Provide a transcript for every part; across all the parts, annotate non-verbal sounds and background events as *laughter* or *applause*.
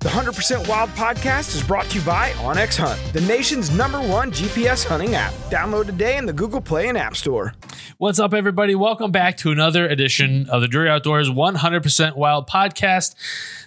The 100% Wild podcast is brought to you by OnX Hunt, the nation's number one GPS hunting app. Download today in the Google Play and App Store. What's up, everybody? Welcome back to another edition of the Drury Outdoors 100% Wild podcast.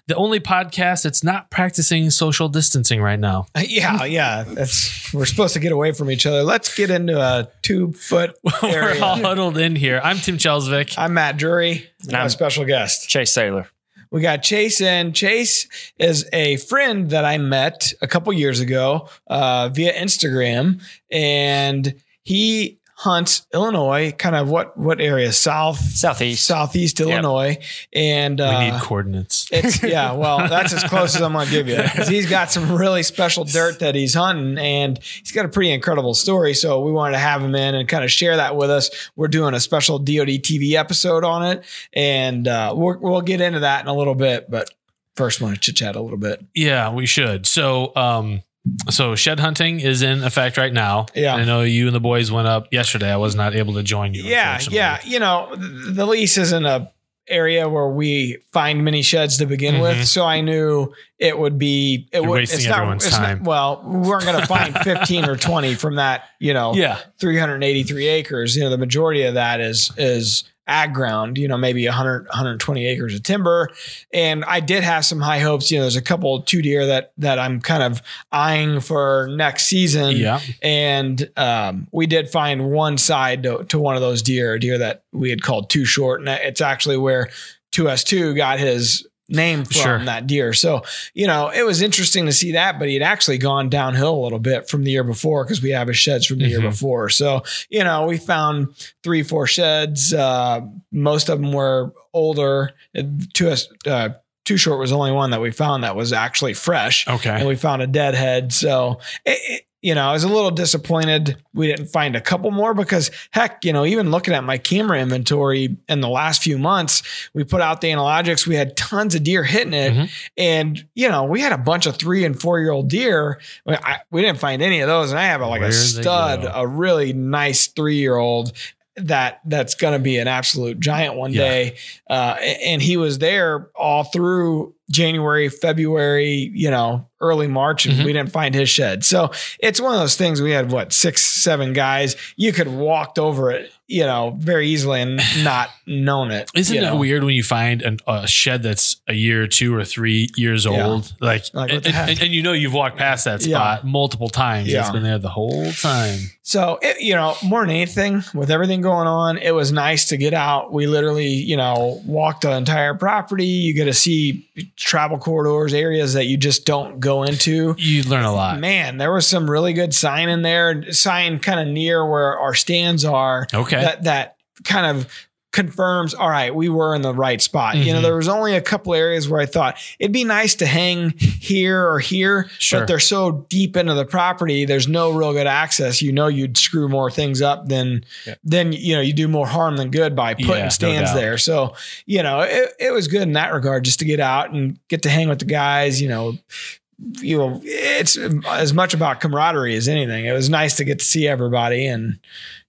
The only podcast that's not practicing social distancing right now. *laughs* Yeah, yeah. That's we're supposed to get away from each other. Let's get into a two foot *laughs* We're all huddled in here. I'm Tim Chelsvik. I'm Matt Drury. And I'm I'm- a special guest. Chase Sailor. We got Chase in. Chase is a friend that I met a couple years ago uh, via Instagram, and he hunts Illinois. Kind of what what area? South Southeast. southeast Illinois, and We uh, need coordinates. it's *laughs* yeah. Well, that's as close as I'm gonna give you because he's got some really special dirt that he's hunting, and he's got a pretty incredible story. So we wanted to have him in and kind of share that with us. We're doing a special DoD TV episode on it, and uh, we'll we'll get into that in a little bit. But first, want to chit chat a little bit. Yeah, we should. So, um, so shed hunting is in effect right now. Yeah. I know you and the boys went up yesterday. I was not able to join you. Yeah, yeah. You know, the lease isn't a area where we find many sheds to begin Mhm. with, so I knew it would be it You're would wasting everyone's it's time. well, we weren't going to find *laughs* 15 or 20 from that, you know, Yeah. 383 acres. You know, the majority of that is is ag ground, you know, maybe 100 120 acres of timber. And I did have some high hopes, you know, there's a couple two deer that that I'm kind of eyeing for next season Yeah. and um, we did find one side to, to one of those deer, a deer that we had called too short, and it's actually where 2S2 got his name from Sure. that deer. So you know, it was interesting to see that, but he had actually gone downhill a little bit from the year before because we have his sheds from the year Mhm. before. So you know, we found three, four sheds. Uh, most of them were older. Two S. Uh, too short was the only one that we found that was actually fresh Okay. and we found a dead head. So, it, it- you know, I was a little disappointed we didn't find a couple more because, heck, you know, even looking at my camera inventory in the last few months, we put out the analogics, we had tons of deer hitting it. Mhm. And, you know, we had a bunch of three and four year old deer. I- we didn't find any of those. And I have a, like Where a stud, a really nice three year old that that's going to be an absolute giant one Yeah. day. Uh, and he was there all through January, February, you know, early March, and Mhm. we didn't find his shed. So it's one of those things. We had what six, seven guys. You could walked over it, you know, very easily and not known it. Isn't it know? weird when you find an, a shed that's a year or two or three years Yeah. old? Like, Like, and, and- and you know you've walked past that Yeah. spot multiple times. Yeah. It's been there the whole time. So, it, you know, more than anything, with everything going on, it was nice to get out. We literally, you know, walked the entire property. You get to see travel corridors, areas that you just don't go into. You learn a lot. Man, there was some really good sign in there, sign kind of near where our stands are. Okay. That that kind of confirms all right we were in the right spot you know Mhm. there was only a couple areas where i thought it'd be nice to hang here or here Sure. but they're so deep into the property there's no real good access you know you'd screw more things up than Yeah. then you know you do more harm than good by putting no stands doubt. there so you know it, it was good in that regard just to get out and get to hang with the guys you know you know it's as much about camaraderie as anything it was nice to get to see everybody and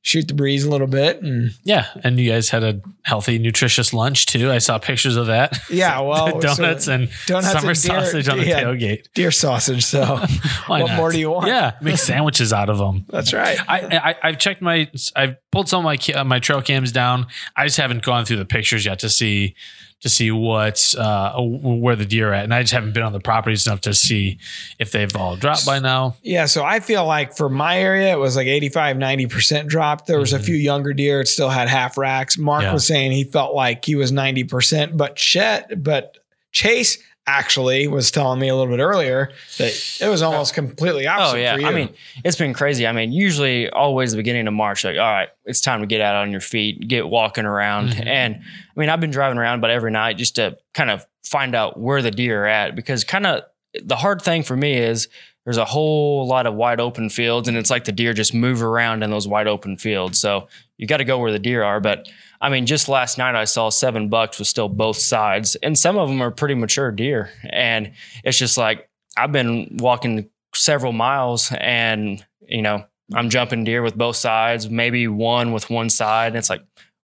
shoot the breeze a little bit and yeah. And you guys had a healthy, nutritious lunch too. I saw pictures of that. *laughs* Yeah, *laughs* well, donuts so and donuts summer and deer- sausage on the yeah. tailgate. deer sausage so *laughs* what not? more do you want Yeah, make sandwiches out of them. that's right I, I I've checked my I've pulled some of my ca- my trail cams down. I just haven't gone through the pictures yet to see to see what uh where the deer are at, and I just haven't been on the properties enough to see if they've all dropped by now. Yeah, so I feel like for my area, it was like 85, 90% drop. There was a Mhm. few younger deer. It still had half racks. Mark Yeah. was saying he felt like he was 90%, but Chet, but Chase actually was telling me a little bit earlier that it was almost completely opposite Oh yeah, for you. I mean it's been crazy. I mean, usually always the beginning of March, like all right, it's time to get out on your feet, get walking around, Mhm. and I mean I've been driving around, but every night just to kind of find out where the deer are at because kind of the hard thing for me is there's a whole lot of wide open fields, and it's like the deer just move around in those wide open fields. So you got to go where the deer are, but. I mean, just last night I saw seven bucks with still both sides, and some of them are pretty mature deer. And it's just like I've been walking several miles, and you know I'm jumping deer with both sides, maybe one with one side. And it's like,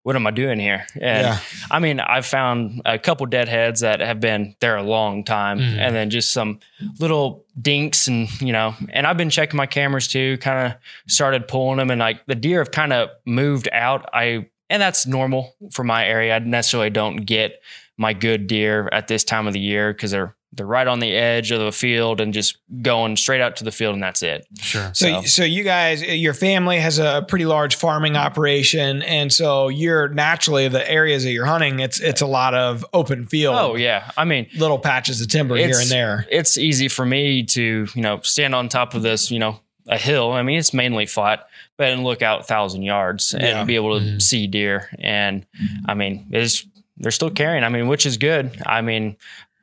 what am I doing here? And Yeah. I mean, I've found a couple deadheads that have been there a long time, Mhm. and then just some little dinks, and you know. And I've been checking my cameras too. Kind of started pulling them, and like the deer have kind of moved out. I and that's normal for my area. I necessarily don't get my good deer at this time of the year because they're they're right on the edge of the field and just going straight out to the field, and that's it. Sure. So, So- so you guys, your family has a pretty large farming operation, and so you're naturally the areas that you're hunting. It's it's a lot of open field. Oh yeah, I mean, little patches of timber here and there. it's easy for me to you know stand on top of this you know a hill i mean it's mainly flat but and look out thousand yards and Yeah. be able to Mhm. see deer and i mean it's they're still carrying i mean which is good i mean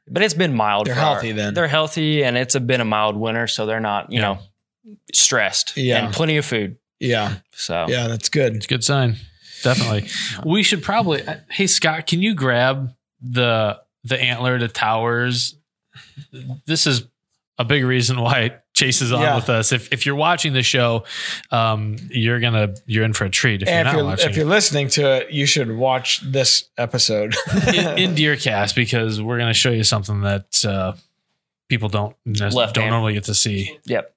but it's been mild They're for our- healthy then. they're healthy and it's a been a mild winter so they're not you Yeah. know stressed Yeah. and plenty of food Yeah, so yeah, that's good. It's a good sign. Definitely. *laughs* We should probably. uh, Hey Scott, can you grab the the antler to towers? This is a big reason why Chase is on Yeah. with us. If if you're watching the show, um, you're gonna you're in for a treat. If and you're if not you're watching if you're listening to it, you should watch this episode. *laughs* in, in Deercast because we're gonna show you something that uh, people don't don't hand. normally get to see. yep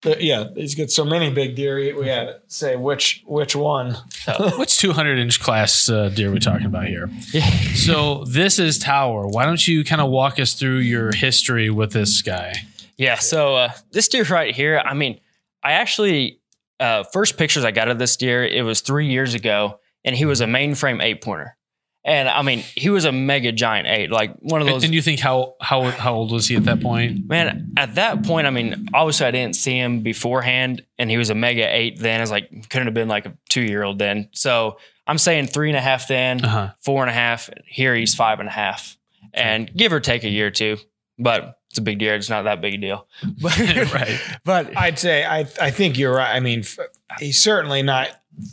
But yeah, he's got so many big deer. We had to say which which one. *laughs* Which 200 inch class uh, deer are we talking about here? *laughs* So this is Tower. Why don't you kind of walk us through your history with this guy? Yeah. So uh, this deer right here, I mean, I actually uh, first pictures I got of this deer, it was three years ago, and he was a mainframe eight pointer, and I mean, he was a mega giant eight, like one of those. and you think how how how old was he at that point? man, at that point, I mean, obviously I didn't see him beforehand, and he was a mega eight then. It's like couldn't have been like a two year old then. So I'm saying three and a half then, Uh huh. four and a half. Here he's five and a half, and give or take a year or two, but it's a big deer. It's not that big a deal. *laughs* But, right. But I'd say I I think you're right. I mean, f- he's certainly not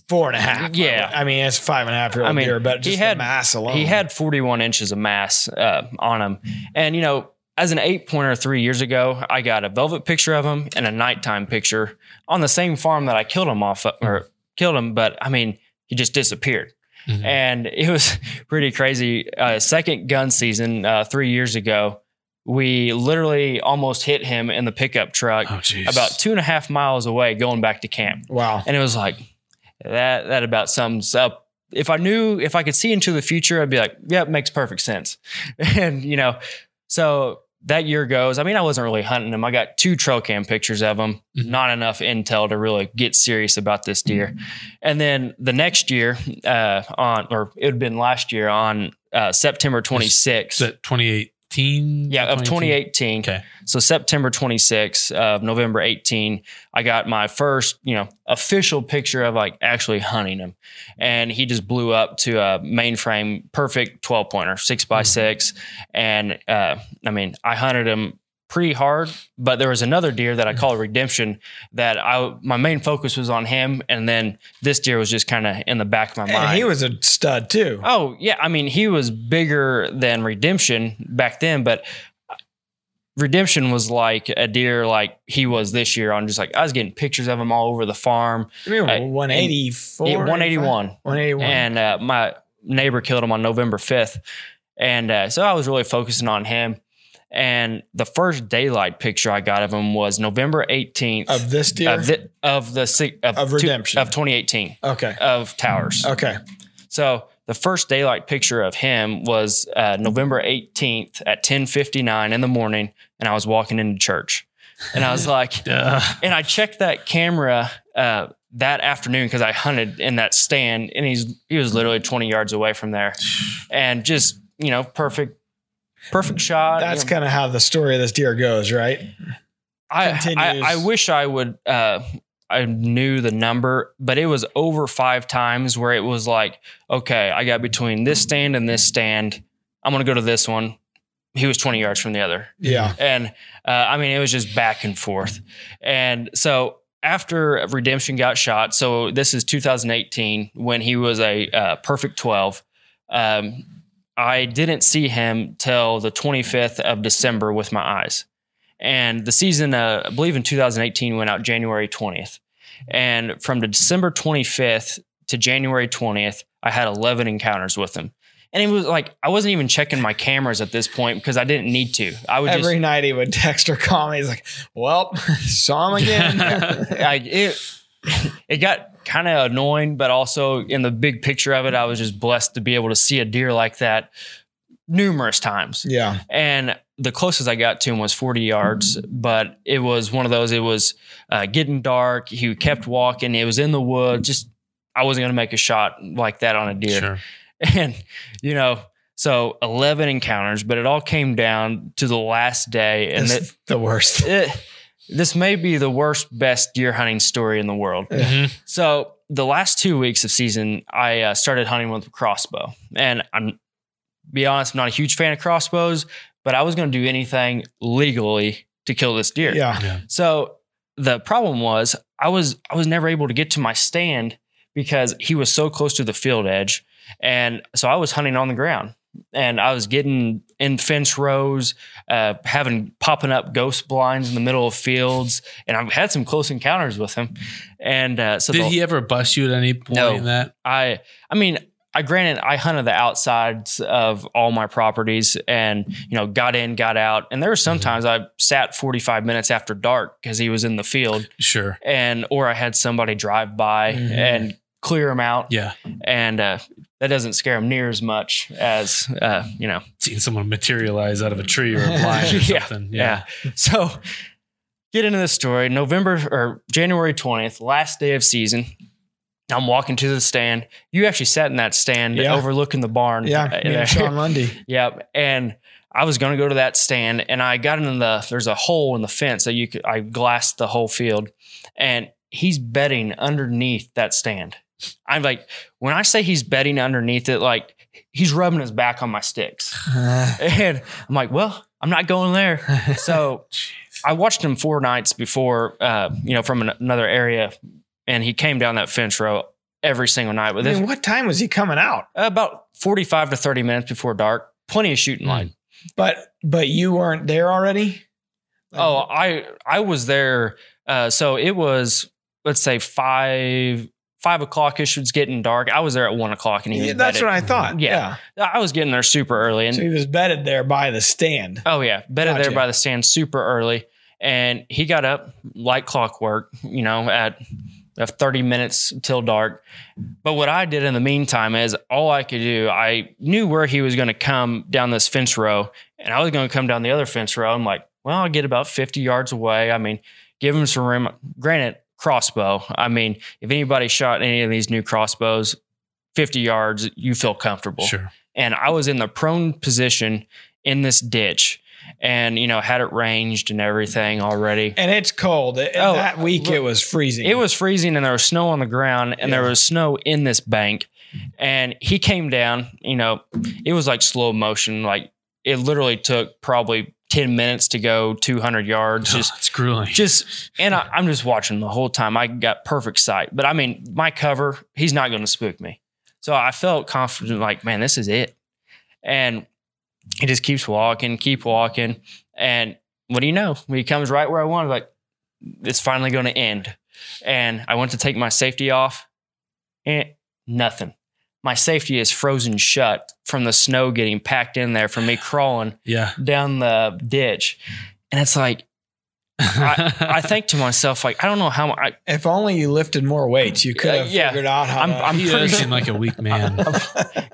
four and a half. Yeah. I mean it's five and a half year old I mean, deer, but he just had- the mass alone. He had 41 inches of mass uh, on him. And, you know, as an eight pointer three years ago, I got a velvet picture of him and a nighttime picture on the same farm that I killed him off of, or killed him. But I mean, he just disappeared. Mhm. And it was *laughs* pretty crazy. Uh, second gun season uh, three years ago, we literally almost hit him in the pickup truck Oh, about two and a half miles away going back to camp. Wow. and it was like that that about sums up. If i knew if i could see into the future i'd be like yeah it makes perfect sense. *laughs* And you know so that year goes i mean i wasn't really hunting him. I got two trail cam pictures of him. Mhm. not enough intel to really get serious about this deer. And then the next year uh on or it had been last year on uh september 26th Is that 2018? yeah, of 2018. Okay. So September 26th of November 18, I got my first, you know, official picture of like actually hunting him. And he just blew up to a mainframe perfect 12 pointer, six by Mhm. six. And uh, I mean, I hunted him pretty hard, but there was another deer that I call redemption that I my main focus was on him. And then this deer was just kind of in the back of my mind. And he was a stud too. Oh yeah, I mean he was bigger than Redemption back then, but Redemption was like a deer like he was this year on just like I was getting pictures of him all over the farm. I mean, Uh, 184, Yeah, 181. 181. And uh, my neighbor killed him on November 5th. And uh, so I was really focusing on him. And the first daylight picture I got of him was November 18th of this deer. of the, of the of, Of two- Redemption. of 2018 okay. of Towers. Okay. So the first daylight picture of him was uh, November 18th at 10:59 in the morning, and I was walking into church, and I was *laughs* like, and I checked that camera uh, that afternoon because I hunted in that stand, and he's he was literally 20 yards away from there, *sighs* and just you know perfect. Perfect shot. That's you know. kind of how the story of this deer goes, right? I, I. I wish I would uh I knew the number, but it was over five times where it was like, okay, I got between this stand and this stand. I'm gonna go to this one. He was 20 yards from the other. Yeah. And uh, I mean, it was just back and forth. And so after Redemption got shot, so this is 2018 when he was a uh, perfect 12. Um, I didn't see him till the 25th of December with my eyes. And the season, uh, I believe in 2018, went out January 20th. And from the December 25th to January 20th, I had 11 encounters with him. And it was like, I wasn't even checking my cameras at this point because I didn't need to. I would Every just, night he would text or call me. He's like, "Well, *laughs* saw him *laughs* again." like it, it got kind of annoying, but also in the big picture of it, I was just blessed to be able to see a deer like that numerous times. yeah, And the closest I got to him was 40 yards, but it was one of those, it was uh, getting dark. He kept walking. It was in the wood. Just, I wasn't going to make a shot like that on a deer. Sure. *laughs* And, you know, so 11 encounters, but it all came down to the last day. And it's it, the worst. it, this may be the worst, best deer hunting story in the world. Mhm. So the last two weeks of season, I uh, started hunting with a crossbow, and I'm be honest, I'm not a huge fan of crossbows, but I was going to do anything legally to kill this deer. Yeah, So the problem was I was I was never able to get to my stand because he was so close to the field edge, and so I was hunting on the ground. And I was getting in fence rows, uh, having popping up ghost blinds in the middle of fields, and I've had some close encounters with him. And uh, so Did the- he ever bust you at any point No. in that? I I mean, I granted I hunted the outsides of all my properties and you know got in, got out, and there were sometimes I sat 45 minutes after dark because he was in the field, Sure. and or I had somebody drive by Mhm. and clear him out, Yeah. and uh, that doesn't scare him near as much as uh, you know. Seeing someone materialize out of a tree or a blind or *laughs* Yeah. something. Yeah. So get into the story. November or January 20th, last day of season. I'm walking to the stand. You actually sat in that stand Yeah. overlooking the barn. yeah. Uh, Me there. and Sean Lundy. *laughs* Yep. And I was going to go to that stand and I got in the, there's a hole in the fence that you could, I glassed the whole field and he's bedding underneath that stand. I'm like, when I say he's betting underneath it, like he's rubbing his back on my sticks. *sighs* And I'm like, well, I'm not going there. *laughs* So I watched him four nights before, uh, you know, from an, another area, and he came down that fence row every single night. I But mean, this, what time was he coming out? about 45 to 30 minutes before dark, plenty of shooting Hmm. light. But but you weren't there already. Oh, I I was there. Uh, so it was let's say five five o'clock ish. It's getting dark. I was there at one o'clock, and he was Yeah, that's bedded. what I thought. Yeah. I was getting there super early, and So he was bedded there by the stand. Oh yeah, bedded Gotcha. there by the stand super early, and he got up like clockwork. You know, at uh, thirty minutes till dark. But what I did in the meantime is all I could do. I knew where he was going to come down this fence row, and I was going to come down the other fence row. I'm like, well, I'll get about fifty yards away. I mean, give him some room. Granted, crossbow. I mean, if anybody shot any of these new crossbows, fifty yards, you feel comfortable Sure. and I was in the prone position in this ditch and you know had it ranged and everything already. And it's cold. It- Oh, that week look, it was freezing. It was freezing and there was snow on the ground and there was snow in this bank and he came down, you know, it was like slow motion like it literally took probably 10 minutes to go 200 yards Oh, just it's grueling. just and I, I'm just watching the whole time. I got perfect sight, but I mean, my cover, he's not going to spook me. So I felt confident, like, man, this is it. And he just keeps walking, keep walking, and what do you know? When he comes right where I want, like, it's finally going to end. And I went to take my safety off, and nothing. My safety is frozen shut from the snow getting packed in there from me *sighs* crawling yeah. down the ditch. And it's like, I, I *laughs* think to myself, like, I don't know how I, if only you lifted more weights, you could Uh, have yeah. figured out how. I'm- to, I'm he pretty does sure- seem like a weak *laughs* man.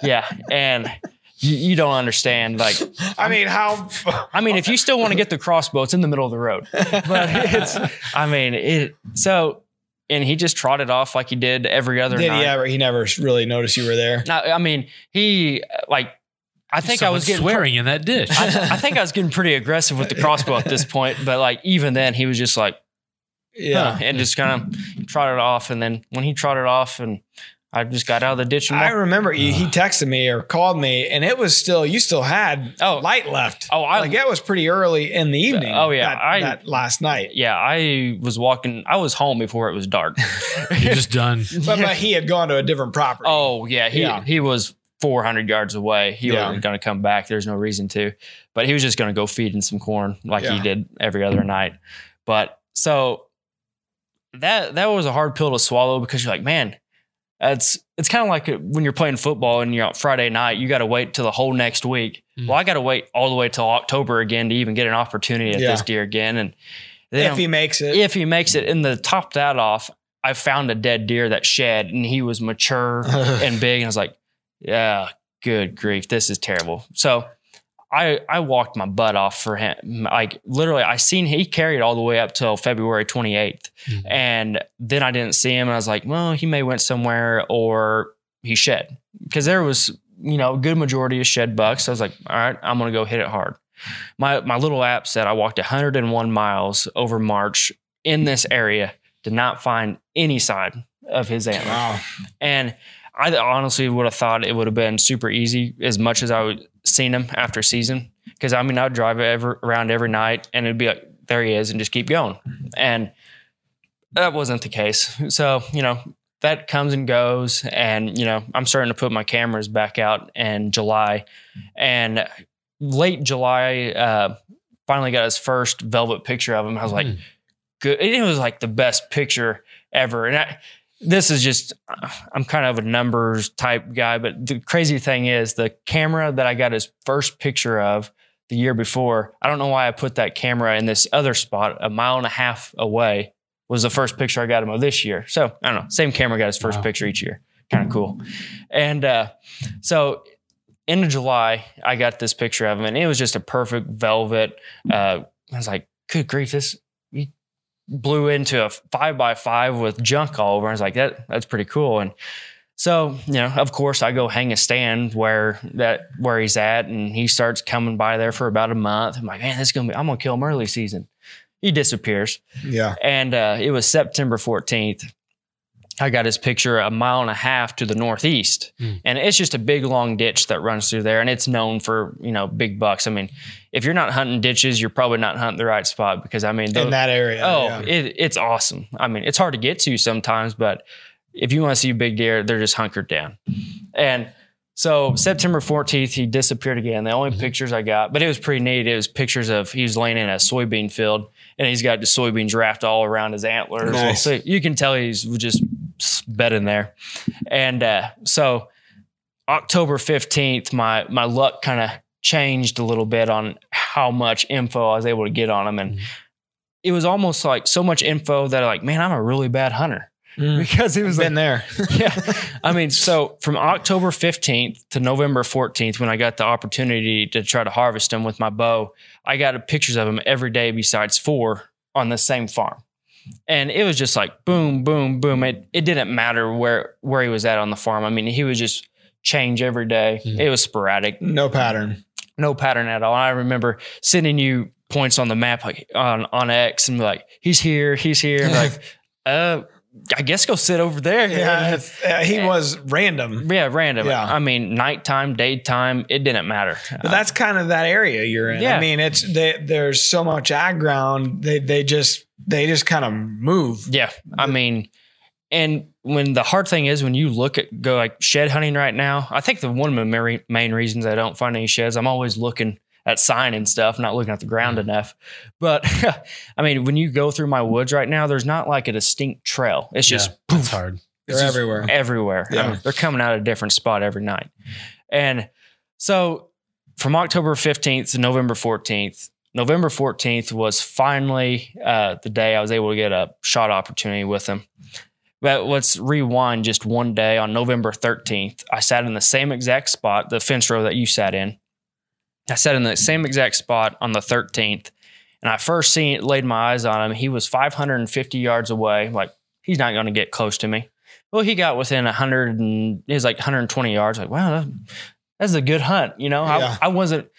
yeah. And you, you don't understand. Like, I mean, how? *laughs* I mean, if you still want to get the crossbow, it's in the middle of the road. But it's, I mean, it, so, and he just trotted off like he did every other Did night. he ever? He never really noticed you were there. Now, I mean, he, uh, like, I think I was getting swearing in that ditch. I, I think I was getting pretty aggressive with the crossbow at this point, but like even then, he was just like, Yeah. huh, and just kind of trotted off. And then when he trotted off, and I just got out of the ditch and I remember he, he texted me or called me, and it was still you still had Oh. light left. Oh, I- like that was pretty early in the oh, evening. Oh, yeah, that, I- that last night. yeah, I was walking. I was home before it was dark. *laughs* You're just done. *laughs* But, but he had gone to a different property. oh yeah, he Yeah. he was 400 yards away. He Yeah. wasn't going to come back. There's no reason to, but he was just going to go feed in some corn like he did every other night. But so that that was a hard pill to swallow because you're like, man, it's it's kind of like when you're playing football and you're on Friday night, you got to wait till the whole next week. Mm. Well, I got to wait all the way till October again to even get an opportunity at Yeah. this deer again. And then if he makes it. if he makes it, and to top that off, I found a dead deer that shed, and he was mature *laughs* and big, and I was like, yeah, good grief, this is terrible. So. I, I walked my butt off for him. Like literally, I seen he carried all the way up till February 28th. Mhm. And then I didn't see him. And I was like, well, he may went somewhere or he shed because there was, you know, a good majority of shed bucks. So I was like, all right, I'm going to go hit it hard. My, my little app said I walked 101 miles over March in this area, did not find any sign of his antler. wow. And I honestly would have thought it would have been super easy as much as I would seen him after season. Cause I mean, I'd drive every, around every night and it'd be like, there he is and just keep going. And that wasn't the case. So, you know, that comes and goes. And, you know, I'm starting to put my cameras back out in July. And late July, uh, finally got his first velvet picture of him. I was like, Hmm. good. It was like the best picture ever. And I, this is just, I'm kind of a numbers type guy, but the crazy thing is the camera that I got his first picture of the year before, I don't know why I put that camera in this other spot a mile and a half away was the first picture I got him of this year. So I don't know, same camera got his first Wow. picture each year. Kind of cool. And uh, so end of July, I got this picture of him and it was just a perfect velvet. Uh, I was like, good grief, this blew into a five by five with junk all over. I was like, that that's pretty cool. And so, you know, of course I go hang a stand where that where he's at and he starts coming by there for about a month. I'm like, man, this is gonna be I'm gonna kill him early season. He disappears. Yeah. And uh, it was September 14th. I got his picture a mile and a half to the northeast. Hmm. And it's just a big long ditch that runs through there. And it's known for, you know, big bucks. I mean, if you're not hunting ditches, you're probably not hunting the right spot because I mean, In that area. oh, yeah. it, it's awesome. I mean, it's hard to get to sometimes, but if you want to see big deer, they're just hunkered down. And so September 14th, he disappeared again. The only pictures I got, but it was pretty neat. It was pictures of he was laying in a soybean field and he's got the soybeans wrapped all around his antlers. Nice. So you can tell he's just bedding there. And uh, so October 15th, my my luck kind of changed a little bit on how much info I was able to get on him. And Mhm. it was almost like so much info that like, man, I'm a really bad hunter. Mm. *laughs* Because it was like there. *laughs* yeah. I mean, so from October 15th to November 14th, when I got the opportunity to try to harvest them with my bow, I got pictures of them every day besides four on the same farm. And it was just like boom, boom, boom. It it didn't matter where where he was at on the farm. I mean, he would just change every day. Hmm. It was sporadic, No pattern. no pattern at all. I remember sending you points on the map like on on X and be like, he's here, he's here. And like, *laughs* uh, I guess go sit over there. Yeah. *laughs* it's- uh, he was random. Yeah, random. Yeah. I mean, nighttime, daytime, it didn't matter. But that's kind of that area you're in. Yeah. I mean, it's they, there's so much ag ground. They they just they just kind of move. yeah, I mean, and when the hard thing is when you look at go like shed hunting right now, I think the one of the main- main reasons I don't find any sheds, I'm always looking at sign and stuff, not looking at the ground Mm-hmm. enough. But *laughs* I mean, when you go through my woods right now, there's not like a distinct trail. It's just yeah, it's hard. They're everywhere. everywhere. I Yeah. mean, they're coming out of a different spot every night. And so from October 15th to November 14th, November 14th was finally uh, the day I was able to get a shot opportunity with him. But let's rewind just one day on November 13th. I sat in the same exact spot, the fence row that you sat in. I sat in the same exact spot on the 13th. And I first seen laid my eyes on him. He was 550 yards away. Like, he's not going to get close to me. Well, he got within 100 and it was like 120 yards. Like, wow, that's a good hunt. You know, Yeah. I, I wasn't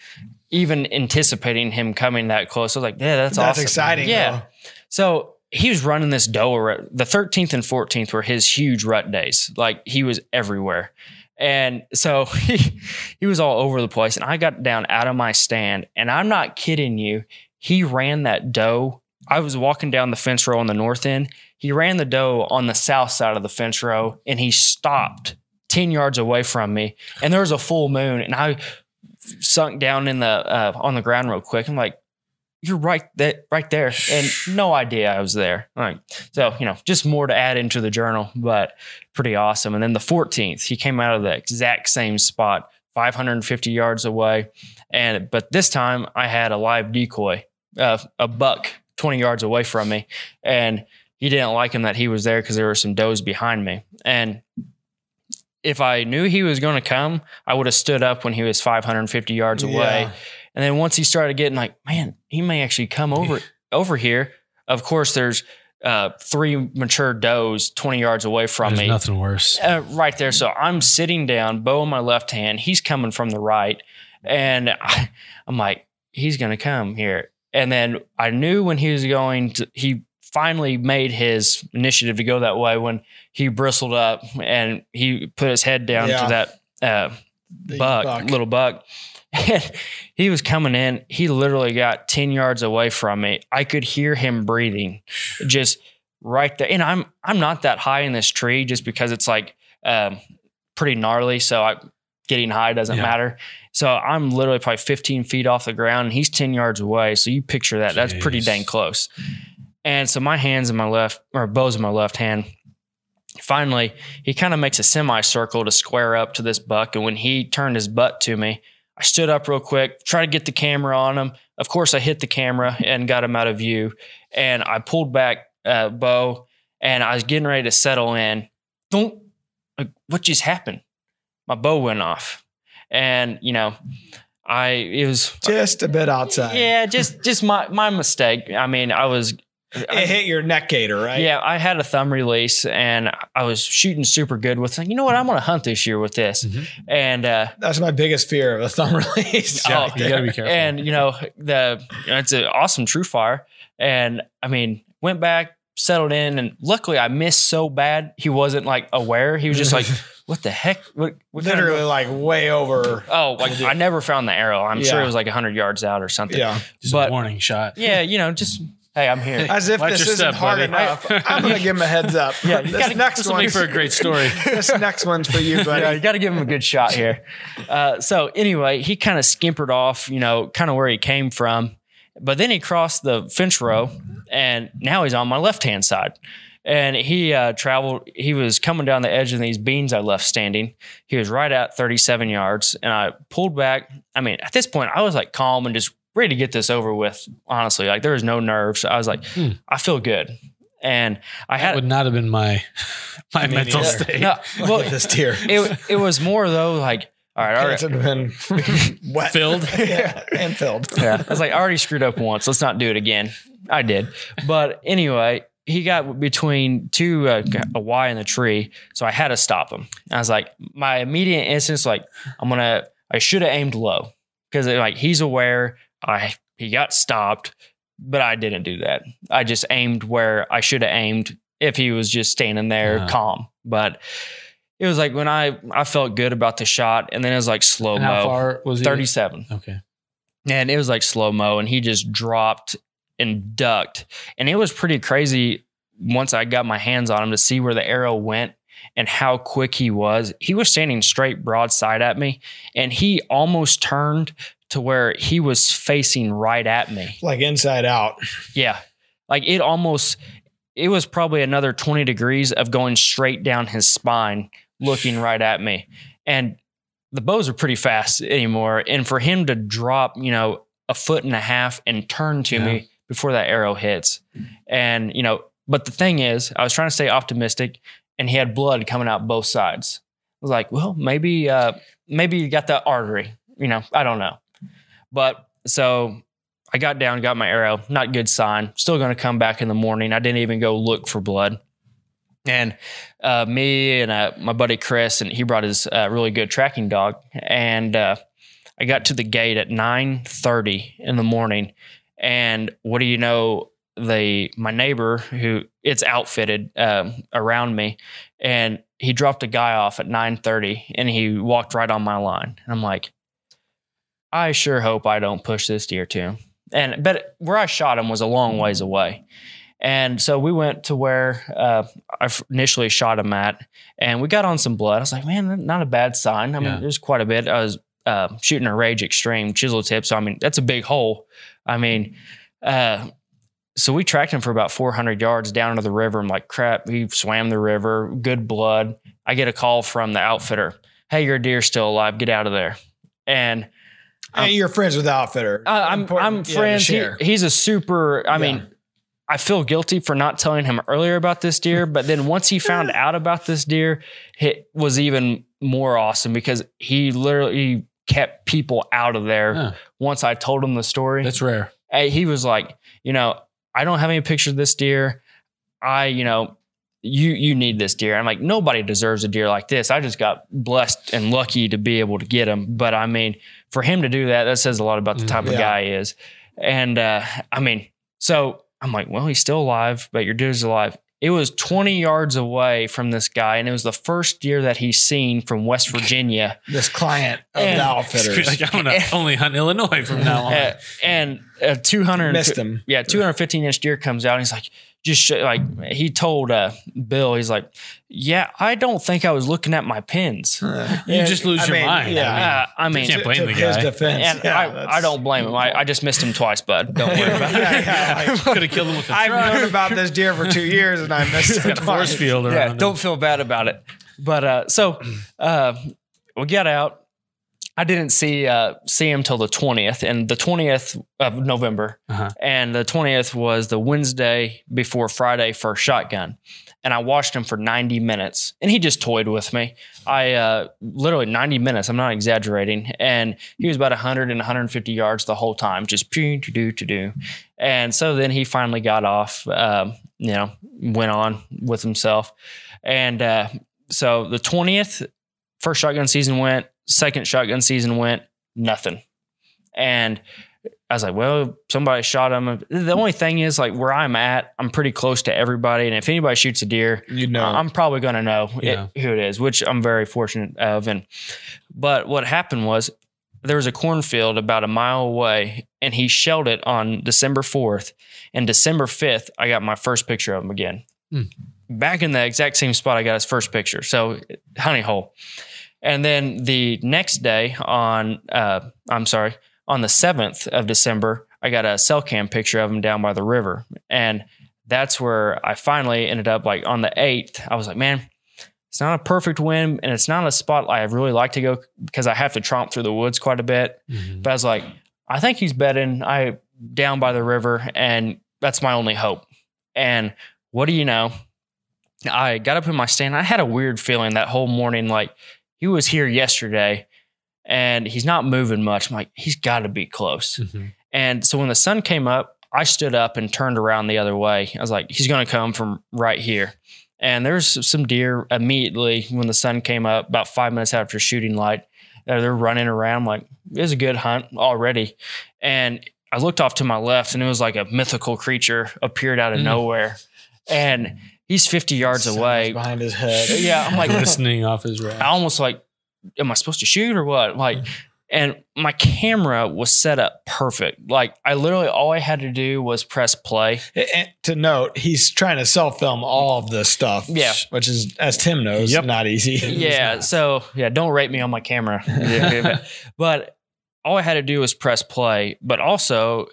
even anticipating him coming that close. I was like, yeah, that's, awesome. That's awesome. exciting. Yeah. though. So he was running this doe. The 13th and 14th were his huge rut days. Like he was everywhere. And so *laughs* he, he was all over the place. And I got down out of my stand. And I'm not kidding you. He ran that doe. I was walking down the fence row on the north end. He ran the doe on the south side of the fence row and he stopped 10 yards away from me. And there was a full moon. And I sunk down in the uh, on the ground real quick. I'm like, you're right that right there, and *sighs* no idea I was there. All right, so you know, just more to add into the journal, but pretty awesome. And then the 14th, he came out of the exact same spot, 550 yards away, and but this time I had a live decoy, uh, a buck 20 yards away from me, and he didn't like him that he was there because there were some does behind me, and if I knew he was going to come, I would have stood up when he was 550 yards away. Yeah. And then once he started getting like, man, he may actually come over over here. Of course, there's uh, three mature does 20 yards away from There's me, nothing worse. uh, right there. So I'm sitting down, bow in my left hand. He's coming from the right, and I, *laughs* I'm like, he's gonna come here. And then I knew when he was going to. He finally made his initiative to go that way when he bristled up and he put his head down Yeah. to that uh, The buck, little buck. And he was coming in. He literally got 10 yards away from me. I could hear him breathing just right there. And I'm I'm not that high in this tree just because it's like um, pretty gnarly. So I getting high doesn't Yeah. matter. So I'm literally probably 15 feet off the ground and he's 10 yards away. So you picture that. That's pretty dang close. And so my hands in my left or bows in my left hand. Finally, he kind of makes a semicircle to square up to this buck. And when he turned his butt to me, I stood up real quick, tried to get the camera on him. Of course, I hit the camera and got him out of view. And I pulled back uh, bow and I was getting ready to settle in. Don't, like, what just happened? My bow went off. And, you know, I, it was, Just a bit outside. yeah, just, just my, my mistake. I mean, I was, It hit your neck gator, right? yeah, I had a thumb release and I was shooting super good with it. You know what? I'm going to hunt this year with this. Mhm. And, uh, That's my biggest fear of a thumb *laughs* release. Oh, you gotta be careful. and you know the you know, it's an awesome TruFire and i mean went back settled in and luckily i missed so bad he wasn't like aware he was just like *laughs* what the heck what, what kind of- Literally like way over. oh like i never found the arrow i'm sure it was like 100 yards out or something Yeah. Just But- a warning shot. yeah you know just hey i'm here As if Watch this isn't step, hard buddy. enough. *laughs* I'm going to give him a heads up. Yeah, you this gotta- next This will one make for a great story. *laughs* this next one's for you, buddy. yeah, you got to give him a good shot here. Uh, so anyway, he kind of skimpered off, you know, kind of where he came from, but then he crossed the fence row, and now he's on my left hand side. And he uh, traveled. He was coming down the edge of these beans I left standing. He was right at 37 yards, and I pulled back. I mean, at this point, I was like calm and just ready to get this over with. Honestly, like there was no nerves. I was like, Hmm. I feel good, and I That had would not have been my *laughs* my Me mental neither. state. no. *laughs* Well, this tear. it it was more though like. All right, all right. Pants would have been *laughs* wet. Filled? yeah, and filled. yeah. I was like, I already screwed up once. Let's not do it again. I did. But anyway, he got between two, uh, a Y in the tree. So I had to stop him. I was like, my immediate instance, like, I'm going to, I should have aimed low because like he's aware I, he got stopped, but I didn't do that. I just aimed where I should have aimed if he was just standing there Uh-huh. calm. But it was like when I, I felt good about the shot and then it was like slow And how far was he? 37 Okay. and it was like slow mo and he just dropped and ducked and it was pretty crazy once i got my hands on him to see where the arrow went and how quick he was he was standing straight broadside at me and he almost turned to where he was facing right at me. Like inside out. yeah. Like it almost it was probably another 20 degrees of going straight down his spine looking right at me. And the bows are pretty fast anymore. And for him to drop you know a foot and a half and turn to Yeah. me before that arrow hits. And you know but the thing is i was trying to stay optimistic and he had blood coming out both sides. I was like well maybe uh maybe you got that artery you know i don't know but so I got down, got my arrow. Not good sign. Still going to come back in the morning. I didn't even go look for blood. And uh, me and uh, my buddy Chris, and he brought his uh, really good tracking dog. And uh, I got to the gate at nine thirty in the morning. And what do you know? The my neighbor who it's outfitted um, around me, and he dropped a guy off at nine thirty, and he walked right on my line. And I'm like, I sure hope I don't push this deer too. And but where I shot him was a long ways away. And so we went to where uh, I initially shot him at, and we got on some blood. I was like, man, not a bad sign. I mean, Yeah. there's quite a bit. I was uh, shooting a Rage Extreme chisel tip, so I mean, that's a big hole. I mean, uh, so we tracked him for about 400 yards down to the river. I'm like, crap, he swam the river, good blood. I get a call from the outfitter. Hey, your deer's still alive. Get out of there. And And you're friends with the outfitter. uh, I'm Important, I'm friends. He- he's a super. I Yeah. mean, I feel guilty for not telling him earlier about this deer, but then once he found *laughs* out about this deer, it was even more awesome because he literally kept people out of there. Huh. Once I told him the story, That's rare. He was like, you know, I don't have any pictures of this deer. I, you know, you you need this deer. I'm like, nobody deserves a deer like this. I just got blessed and lucky to be able to get him. But I mean, for him to do that, that says a lot about the Mm, type of guy he is. And uh, I mean, so I'm like, well, he's still alive, but your dude's alive. It was 20 yards away from this guy, and it was the first deer that he's seen from West *laughs* Virginia. this client of And- the outfitters Like, I'm gonna *laughs* only hunt Illinois from now on. Uh, and a 200 missed him. yeah, 215 inch deer comes out and he's like, just sh- like he told uh, Bill, he's like, yeah, I don't think I was looking at my pins. Uh, You just lose I your mean, mind. Yeah, Uh, I mean, can't blame to the guy. defense. and yeah, I, that's- I don't blame him. I, I just missed him twice, bud. Don't worry about it. Yeah, yeah, like, Could have killed him with the I've truck. known about this deer for two years and I missed it. Got a force twice. field around. yeah, don't feel bad about it. But uh, so uh, we got out. I didn't see uh, see him till the twentieth, and the twentieth of November, Uh-huh. and the twentieth was the Wednesday before Friday for shotgun. And I watched him for ninety minutes, and he just toyed with me. I uh, literally ninety minutes. I'm not exaggerating, and he was about 100 and 150 yards the whole time, just to do to do. And so then he finally got off. Um, you know, went on with himself, and uh, so the twentieth, first shotgun season went. Second shotgun season went. Nothing. And I was like, well, somebody shot him. The only thing is, like, where I'm at, I'm pretty close to everybody. And if anybody shoots a deer, You know, I'm probably going to know it- who it is, which I'm very fortunate of. And but what happened was there was a cornfield about a mile away, and he shelled it on December 4th. And December 5th, I got my first picture of him again. Hmm. Back in the exact same spot I got his first picture. So honey hole. And then the next day on uh, I'm sorry, on the 7th of December, I got a cell cam picture of him down by the river. And that's where I finally ended up like on the 8th. I was like, man, it's not a perfect win and it's not a spot I really like to go because I have to tromp through the woods quite a bit. Mhm. But I was like, I think he's bedding I down by the river, and that's my only hope. And what do you know? I got up in my stand. I had a weird feeling that whole morning, like he was here yesterday and he's not moving much. I'm like, he's got to be close. Mhm. And so when the sun came up, I stood up and turned around the other way. I was like, he's going to come from right here. And there's some deer immediately when the sun came up, about five minutes after shooting light. They're running around. I'm like, it was a good hunt already. And I looked off to my left and it was like a mythical creature appeared out of Mm. nowhere. And he's 50 yards Sounds away. behind his head. *laughs* Yeah, I'm like, listening off his I rack. almost like, am I supposed to shoot or what? Like, and my camera was set up perfect. Like, I literally all I had to do was press play. And to note, he's trying to self film all of this stuff. Yeah. Which is, as Tim knows, Yep. not easy. Yeah. *laughs* So yeah, don't rate me on my camera. *laughs* but all I had to do was press play. But also,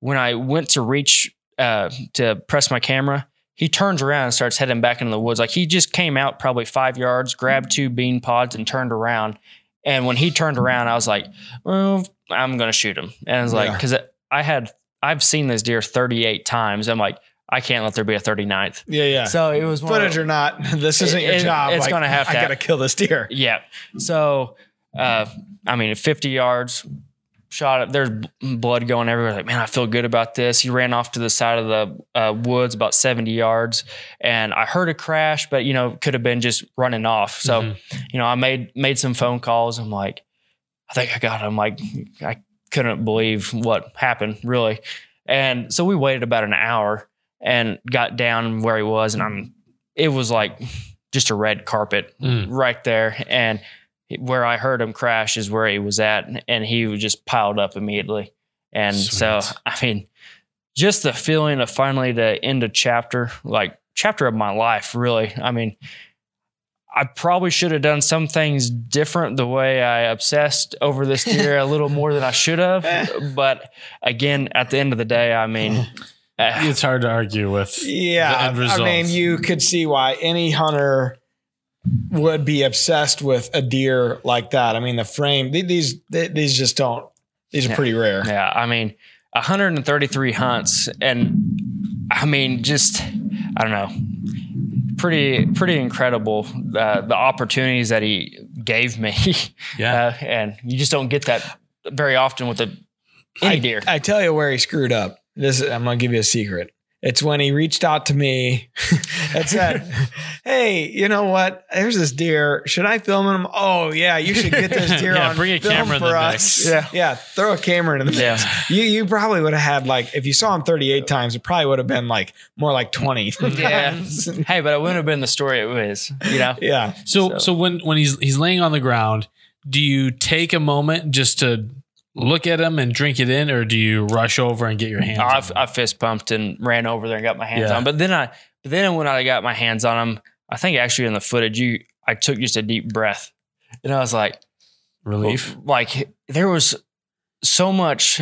when I went to reach uh, to press my camera, he turns around and starts heading back into the woods. Like he just came out probably five yards, grabbed two bean pods, and turned around. And when he turned around, I was like, "Well, I'm gonna shoot him." And I was like, Yeah. because I had I've seen this deer 38 times. I'm like, I can't let there be a 39th. Yeah, yeah. So it was one of- Footage or not, *laughs* this isn't your It- job. it's Like, gonna have I got to kill this deer. Yeah. So, uh, I mean, 50 yards, shot it. There's blood going everywhere. Like, man, I feel good about this. He ran off to the side of the uh, woods about 70 yards, and I heard a crash, but you know, could have been just running off. So, Mhm. you know, I made made some phone calls. I'm like, I think I got him. Like, I couldn't believe what happened, really. And so we waited about an hour and got down where he was, and I'm. It was like just a red carpet Mm. right there, and where I heard him crash is where he was at, and he was just piled up immediately. And so, *laughs* I mean, just the feeling of finally to end a chapter, like chapter of my life, really. I mean, I probably should have done some things different the way I obsessed over this *laughs* deer a little more than I should have. *laughs* But again, at the end of the day, I mean, uh, It's hard to argue with. the Yeah, end I mean, you could see why any hunter would be obsessed with a deer like that. I mean, the frame; these these just don't. These are Yeah. pretty rare. yeah, I mean, 133 hunts, and I mean, just I don't know, pretty pretty incredible uh, the opportunities that he gave me, *laughs* Yeah. uh, and you just don't get that very often with a any I, deer. I tell you where he screwed up. This is, I'm gonna give you a secret. It's when he reached out to me *laughs* and said, "Hey, you know what? There's this deer. Should I film him? Oh yeah, you should get this *laughs* deer Yeah, on bring a film camera in for the us. mix. Yeah, yeah. Throw a camera in the Yeah. You you probably would have had like if you saw him 38 times, it probably would have been like more like 20. *laughs* Yeah. hey, but it wouldn't have been the story it was, you know. yeah. So, So- so when when he's he's laying on the ground, do you take a moment just to look at them and drink it in, or do you rush over and get your hands? I, on him? I fist pumped and ran over there and got my hands Yeah. on. But then I, but then when I got my hands on them, I think actually in the footage, you, I took just a deep breath, and I was like, Relief. like there was so much.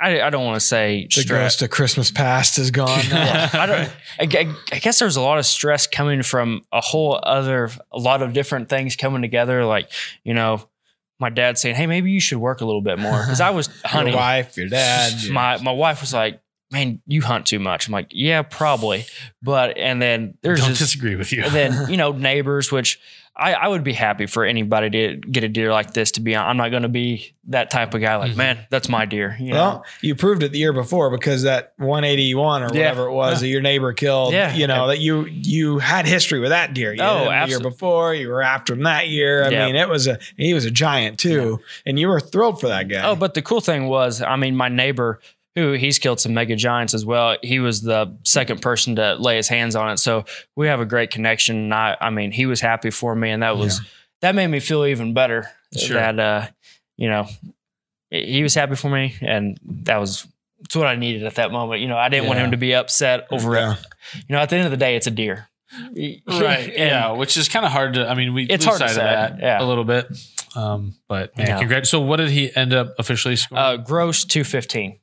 I, I don't want to say The stress. ghost of Christmas past is gone *laughs* now. I don't. I, I- I guess there's a lot of stress coming from a whole other, a lot of different things coming together. Like you know, my dad saying, "Hey, maybe you should work a little bit more," because I was hunting. Your wife, your dad. *laughs* my my wife was like, "Man, you hunt too much." I'm like, "Yeah, probably," but and then there's Don't just, disagree with you. and then you know neighbors, which I, I would be happy for anybody to get a deer like this. To be honest, I'm not going to be that type of guy. Like, Mhm. man, that's my deer. You know? Well, you proved it the year before because that 181 or Yeah. whatever it was that your neighbor killed. Yeah. You know that you you had history with that deer. You Oh, hit him the year before. You were after him that year. I Yeah. mean, it was a he was a giant too, and you were thrilled for that guy. Oh, but the cool thing was, I mean, my neighbor, who he's killed some mega giants as well. He was the second person to lay his hands on it, so we have a great connection. And I, I mean, he was happy for me, and that was that made me feel even better. Sure. That uh, you know, he was happy for me, and that was. It's what I needed at that moment. You know, I didn't want him to be upset over Yeah. it. You know, at the end of the day, it's a deer. right. And, yeah, which is kind of hard to. I mean, we It's hard to of say, that yeah. a little bit. Um, but man, Yeah. congrats. So, what did he end up officially scoring? Uh, gross 215.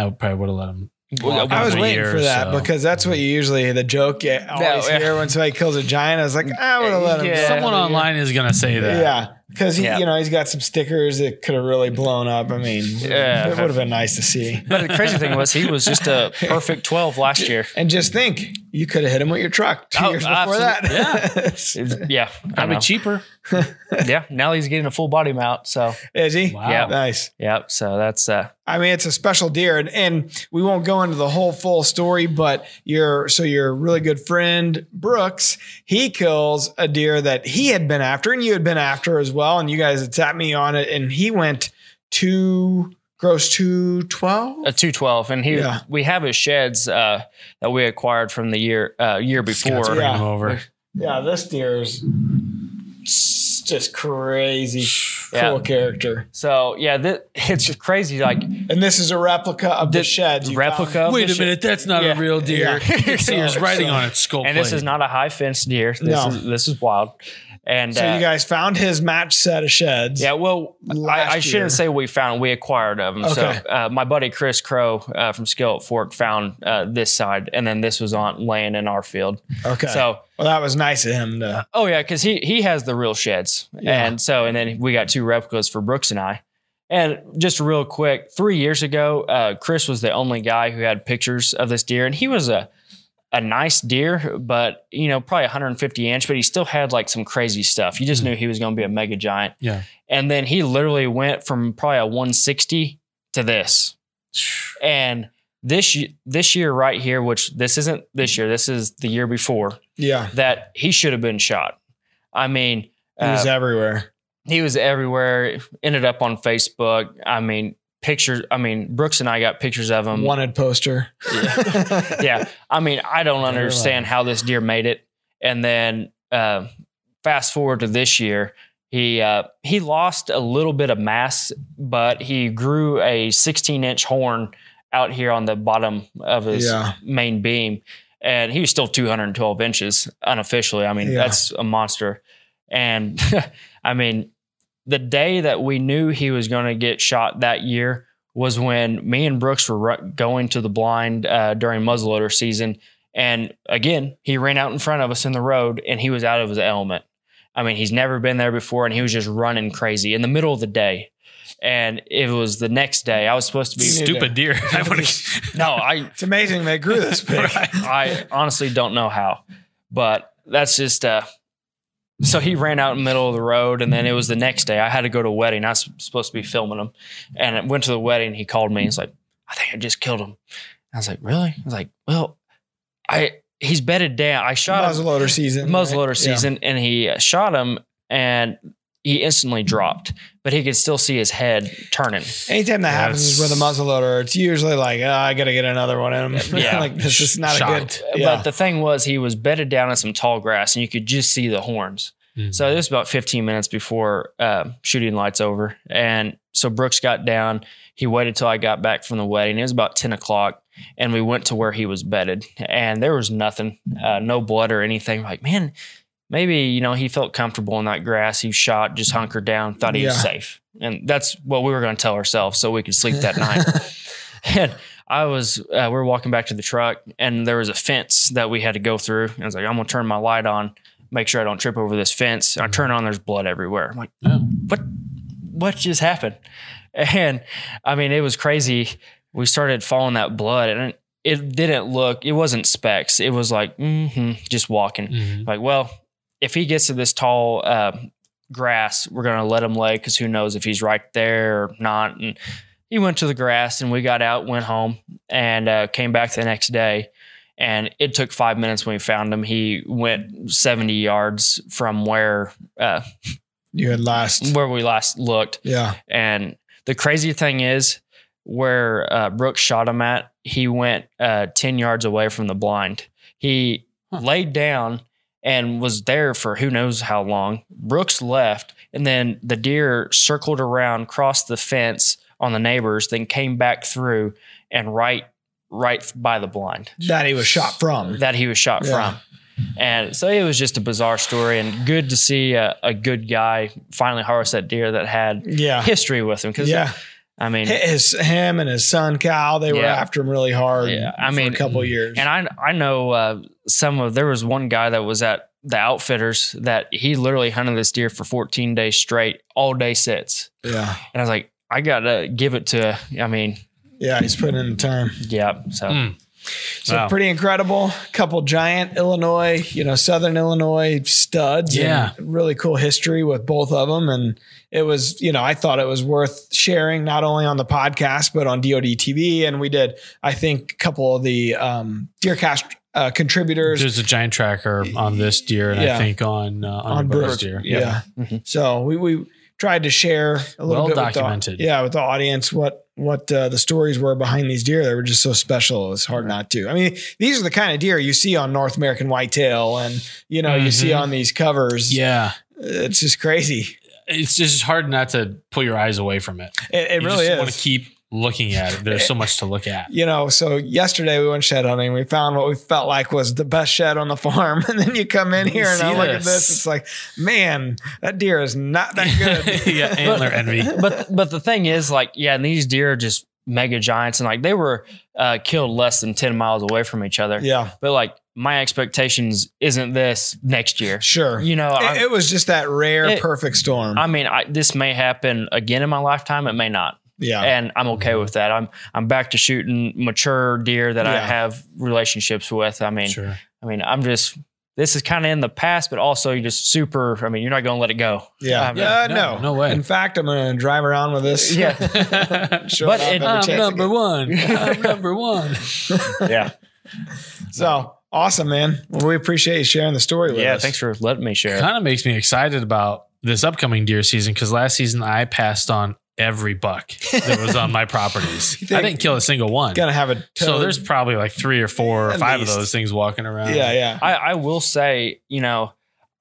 I probably would have let him. Well, I was waiting year for that so. because that's what you usually the joke you always yeah. hear when somebody kills a giant. I was like, I would have let him. Yeah. someone online is going to say that. Yeah, because he, Yeah. you know, he's got some stickers that could have really blown up. I mean, Yeah. it would have been nice to see. But the crazy thing was, he was just a *laughs* perfect 12 last year. And just think, you could have hit him with your truck two Oh, years before that. absolutely. Yeah, *laughs* I Probably know. cheaper. *laughs* yeah. Now he's getting a full body mount. So Is he? Wow. Yeah. Nice. Yep. so that's uh, I mean, it's a special deer, and, and we won't go into the whole full story, but your so your really good friend Brooks, he kills a deer that he had been after, and you had been after as well, and you guys had sat me on it, and he went to gross two twelve. a 212, and he Yeah. we have his sheds uh, that we acquired from the year uh, year before. bringing Yeah. him over. Yeah, this deer is just crazy Yeah. cool character, So yeah, th- *laughs* it's just crazy. Like and this is a replica of the, The sheds. replica. Wait the a minute, that's not Yeah. a real deer. Yeah. *laughs* You can see writing so- on its skull and this is not a high fence deer. This No. is this is wild. And So uh, you guys found his match set of sheds. Yeah, well, I, I shouldn't say we found. We acquired of them. Okay. So uh, my buddy Chris Crow uh, from Skillet Fork found uh, this side, and then this was on laying in our field. Okay. So well, that was nice of him to. oh yeah, because he he has the real sheds, Yeah. and so and then we got two replicas for Brooks and I. And just real quick, three years ago, uh, Chris was the only guy who had pictures of this deer, and he was a a nice deer, but you know, probably 150 inch, but he still had like some crazy stuff. You just knew he was going to be a mega giant. Yeah. And then he literally went from probably a 160 to this. And this this year right here, which this isn't this year, this is the year before, Yeah, that he should have been shot. I mean, he was uh, everywhere. he was everywhere. Ended up on Facebook. I mean, pictures. I mean, Brooks and I got pictures of him. Wanted poster. yeah. I mean, I don't *laughs* understand how this deer made it. And then uh, fast forward to this year, he uh, he lost a little bit of mass, but he grew a 16 inch horn out here on the bottom of his Yeah. main beam. and he was still 212 inches unofficially. I mean, Yeah. that's a monster. And *laughs* I mean, the day that we knew he was going to get shot that year was when me and Brooks were ru- going to the blind uh, during muzzleloader season. And again, he ran out in front of us in the road and he was out of his element. I mean, he's never been there before and he was just running crazy in the middle of the day. And it was the next day. I was supposed to be Stupid deer. *laughs* I wanna- no, I *laughs* It's amazing they grew this big. *laughs* I honestly don't know how, but that's just uh. So he ran out in the middle of the road, and then it was the next day. I had to go to a wedding. I was supposed to be filming him, and I went to the wedding. He called me. He's like, "I think I just killed him." I was like, "Really?" I was like, "Well, I he's bedded down. I shot him Muzzleloader season. right? muzzleloader Yeah. season, and he shot him, and he instantly dropped, but he could still see his head turning. Anytime that happens Yes. with a muzzleloader, it's usually like, oh, I got to get another one in him. Yeah. *laughs* like this is not Shocked. a good. Yeah. But the thing was, he was bedded down in some tall grass, and you could just see the horns. Mhm. So it was about 15 minutes before uh, shooting lights over. And so Brooks got down. He waited till I got back from the wedding. It was about 10 o'clock. And we went to where he was bedded. And there was nothing, uh, no blood or anything. Like, man, maybe, you know, he felt comfortable in that grass. He shot, just hunkered down, thought he was safe. And that's what we were going to tell ourselves so we could sleep that night. *laughs* And I was, uh, we were walking back to the truck, and there was a fence that we had to go through. And I was like, I'm gonna turn my light on, make sure I don't trip over this fence. And I turn on, there's blood everywhere. I'm like, Oh. what? What just happened? And I mean, it was crazy. We started following that blood, and it, didn't look. It wasn't specks. It was like mm-hmm, just walking. Mhm. Like, well, if he gets to this tall uh, grass, we're gonna let him lay because who knows if he's right there or not. And he went to the grass, and we got out, went home, and uh, came back the next day. And it took five minutes when we found him. He went seventy yards from where uh, you had last. where we last looked. Yeah. And the crazy thing is, where uh, Brooks shot him at, he went uh, 10 yards away from the blind. He Huh. laid down and was there for who knows how long. Brooks left, and then the deer circled around, crossed the fence on the neighbors, then came back through and right right by the blind That he was shot from. that he was shot Yeah. from. And so it was just a bizarre story and good to see a, a good guy finally harvest that deer that had Yeah. history with him. Cause Yeah. I mean, His, him and his son, Kyle, they were after him really hard Yeah, I for mean, a couple years. and I, I know uh, some of, there was one guy that was at the outfitters that he literally hunted this deer for 14 days straight, all day sits. yeah. And I was like, I got to give it to, I mean, Yeah. He's putting in the time. yeah. So Mm. So Wow. pretty incredible. Couple giant Illinois, you know, Southern Illinois studs. and Yeah. really cool history with both of them. And it was, you know, I thought it was worth sharing not only on the podcast, but on DOD TV. And we did, I think, a couple of the um, Deercast uh, contributors There's a giant tracker on this deer, and Yeah. I think on uh, on, on the Brooks Brooks. deer. Yeah. Mhm. So we, we tried to share a little Well bit with the- documented. yeah, with the audience what what uh, the stories were behind these deer. They were just so special. It was hard not to. I mean, these are the kind of deer you see on North American whitetail, and you know you see Mhm. on these covers. Yeah. it's just crazy. It's just hard not to pull your eyes away from it. It, it you really just want to keep looking at it. There's so much to look at. you know, so yesterday we went shed hunting. We found what we felt like was the best shed on the farm, *laughs* and then you come in here and I look at this. this. It's like, man, that deer is not that *laughs* good. yeah, antler envy. but but the thing is, like, yeah, and these deer are just mega giants, and like they were uh, killed less than ten miles away from each other. yeah, But like my expectations isn't this next year. sure. You know, I, it, it was just that rare, It- perfect storm. I mean, I, this may happen again in my lifetime. It may not, yeah, and I'm okay with that. I'm I'm back to shooting mature deer that I have relationships with. I mean, Sure. I mean, I'm just. This is kind of in the past, but also you're just super. I mean, you're not going to let it go. yeah, um, Uh, no, no, no way. In fact, I'm going to drive around with this. Yeah. *laughs* Show But it it- off every I'm number get. one. *laughs* I'm number one. *laughs* yeah, So awesome, man. Well, we appreciate you sharing the story with yeah. us. Yeah. Thanks for letting me share. it. Kind of makes me excited about this upcoming deer season because last season I passed on every buck that was on my properties. *laughs* Think- I didn't kill a single one. Gotta have a So there's probably like three or four or At five least. of those things walking around. yeah, yeah, I, I will say, you know,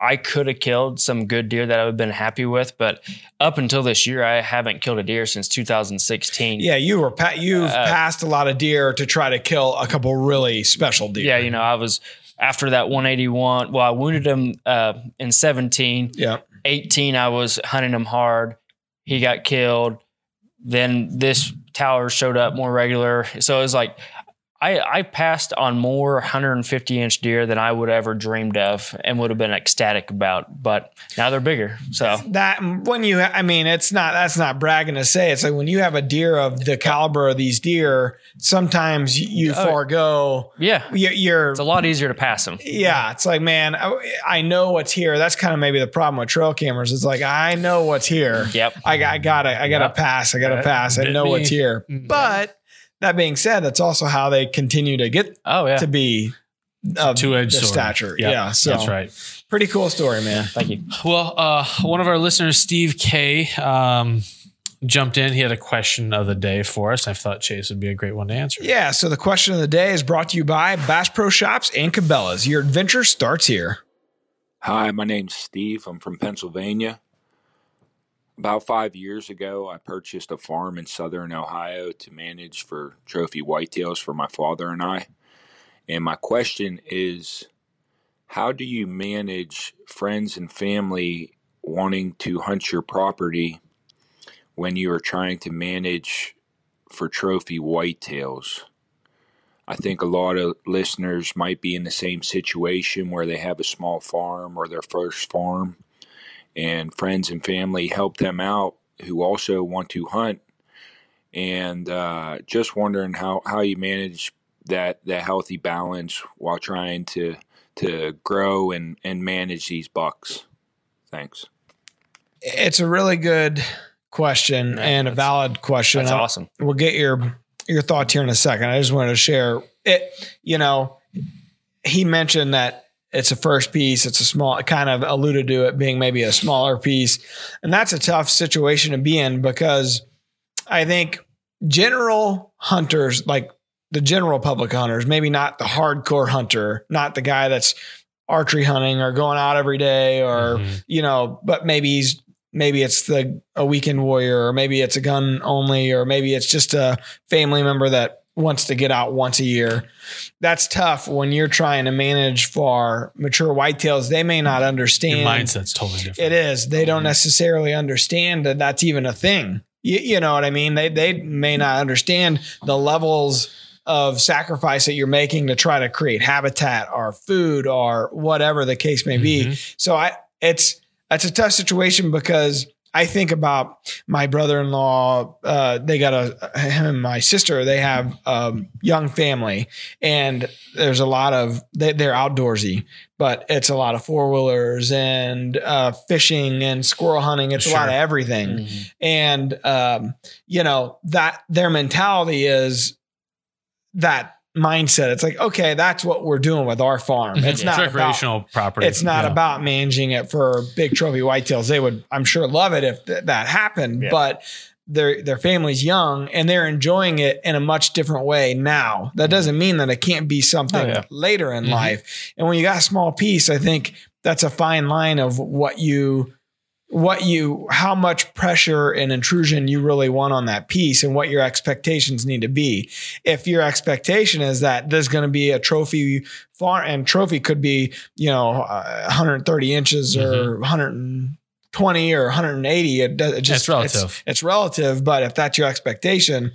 I could have killed some good deer that I would have been happy with, but up until this year, I haven't killed a deer since 2016. Yeah, you were pa- you've Uh, passed a lot of deer to try to kill a couple really special deer. Yeah, you know, I was after that 181. Well, I wounded him uh, in 17. yeah. 18, I was hunting him hard. He got killed. Then this tower showed up more regular. So it was like I, I passed on more 150 inch deer than I would ever dreamed of and would have been ecstatic about. But now they're bigger. So That when you, I mean, it's not that's not bragging to say. It's like when you have a deer of the caliber of these deer, sometimes you, you Oh. forego. yeah, You, you're it's a lot easier to pass them. Yeah, it's like, man, I, I know what's here. That's kind of maybe the problem with trail cameras. It's like I know what's here. Yep. I, got- I gotta, I gotta Yep. pass. I gotta pass. I know me. what's here. Mhm. But that being said, that's also how they continue to get Oh, yeah. to be of Two edged stature. Yep, Yeah, so that's right. Pretty cool story, man. Thank you. Well, uh, one of our listeners, Steve K, um, jumped in. He had a question of the day for us. I thought Chase would be a great one to answer. Yeah. So the question of the day is brought to you by Bass Pro Shops and Cabela's. Your adventure starts here. Hi, my name's Steve. I'm from Pennsylvania. About five years ago, I purchased a farm in southern Ohio to manage for trophy whitetails for my father and I. And my question is how do you manage friends and family wanting to hunt your property when you are trying to manage for trophy whitetails? I think a lot of listeners might be in the same situation where they have a small farm or their first farm, and friends and family help them out who also want to hunt. And uh, just wondering how, how you manage that that healthy balance while trying to to grow and, and manage these bucks. Thanks. It's a really good question Yeah, and a valid question. That's I- awesome. we'll get your your thoughts here in a second. I just wanted to share it. You know, he mentioned that it's a first piece. It's a small, kind of alluded to it being maybe a smaller piece, and that's a tough situation to be in because I think general hunters, like the general public hunters, maybe not the hardcore hunter, not the guy that's archery hunting or going out every day or Mhm. you know, but maybe he's maybe it's the a weekend warrior, or maybe it's a gun only, or maybe it's just a family member that wants to get out once a year. That's tough when you're trying to manage for mature whitetails. They may not Your understand. mindset's totally different. It is. They don't Mhm. necessarily understand that that's even a thing. You, you know what I mean? They they may not understand the levels of sacrifice that you're making to try to create habitat or food or whatever the case may be. Mhm. So I it's it's a tough situation because I think about my brother-in-law. Uh, they got a him and my sister. They have a young family, and there's a lot of they, they're outdoorsy, but it's a lot of four wheelers and uh, fishing and squirrel hunting. It's a lot of Sure. everything, Mhm. and um, you know that their mentality is that mindset. It's like okay, that's what we're doing with our farm. It's It's not about recreational property. it's not Yeah. about managing it for big trophy whitetails. They would, I'm sure, love it if th- that happened, Yeah. but their their family's young and they're enjoying it in a much different way now. That doesn't mean that it can't be something Oh, later in Mhm. life. And when you got a small piece, I think that's a fine line of what you what you how much pressure and intrusion you really want on that piece and what your expectations need to be if your expectation is that there's going to be a trophy far and trophy could be you know uh, 130 inches or 120 or 180 it, it just It's relative. it's, relative but if that's your expectation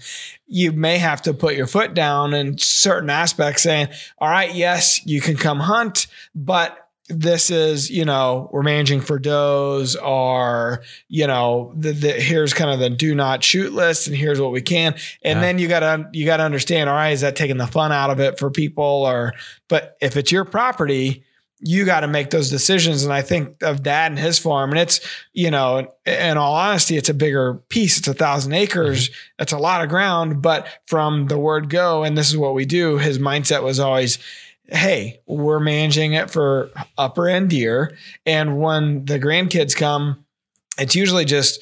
you may have to put your foot down in certain aspects saying all right yes you can come hunt but this is you know we're managing for does or you know the, the here's kind of the do not shoot list and here's what we can. And Yeah. then you gotta you gotta understand all right is that taking the fun out of it for people or but if it's your property you got to make those decisions. And i think of dad and his farm and it's you know in all honesty it's a bigger piece. It's a thousand mm-hmm. acres. It's a lot of ground but from the word go and this is what we do his mindset was always hey, we're managing it for upper end deer. And when the grandkids come, it's usually just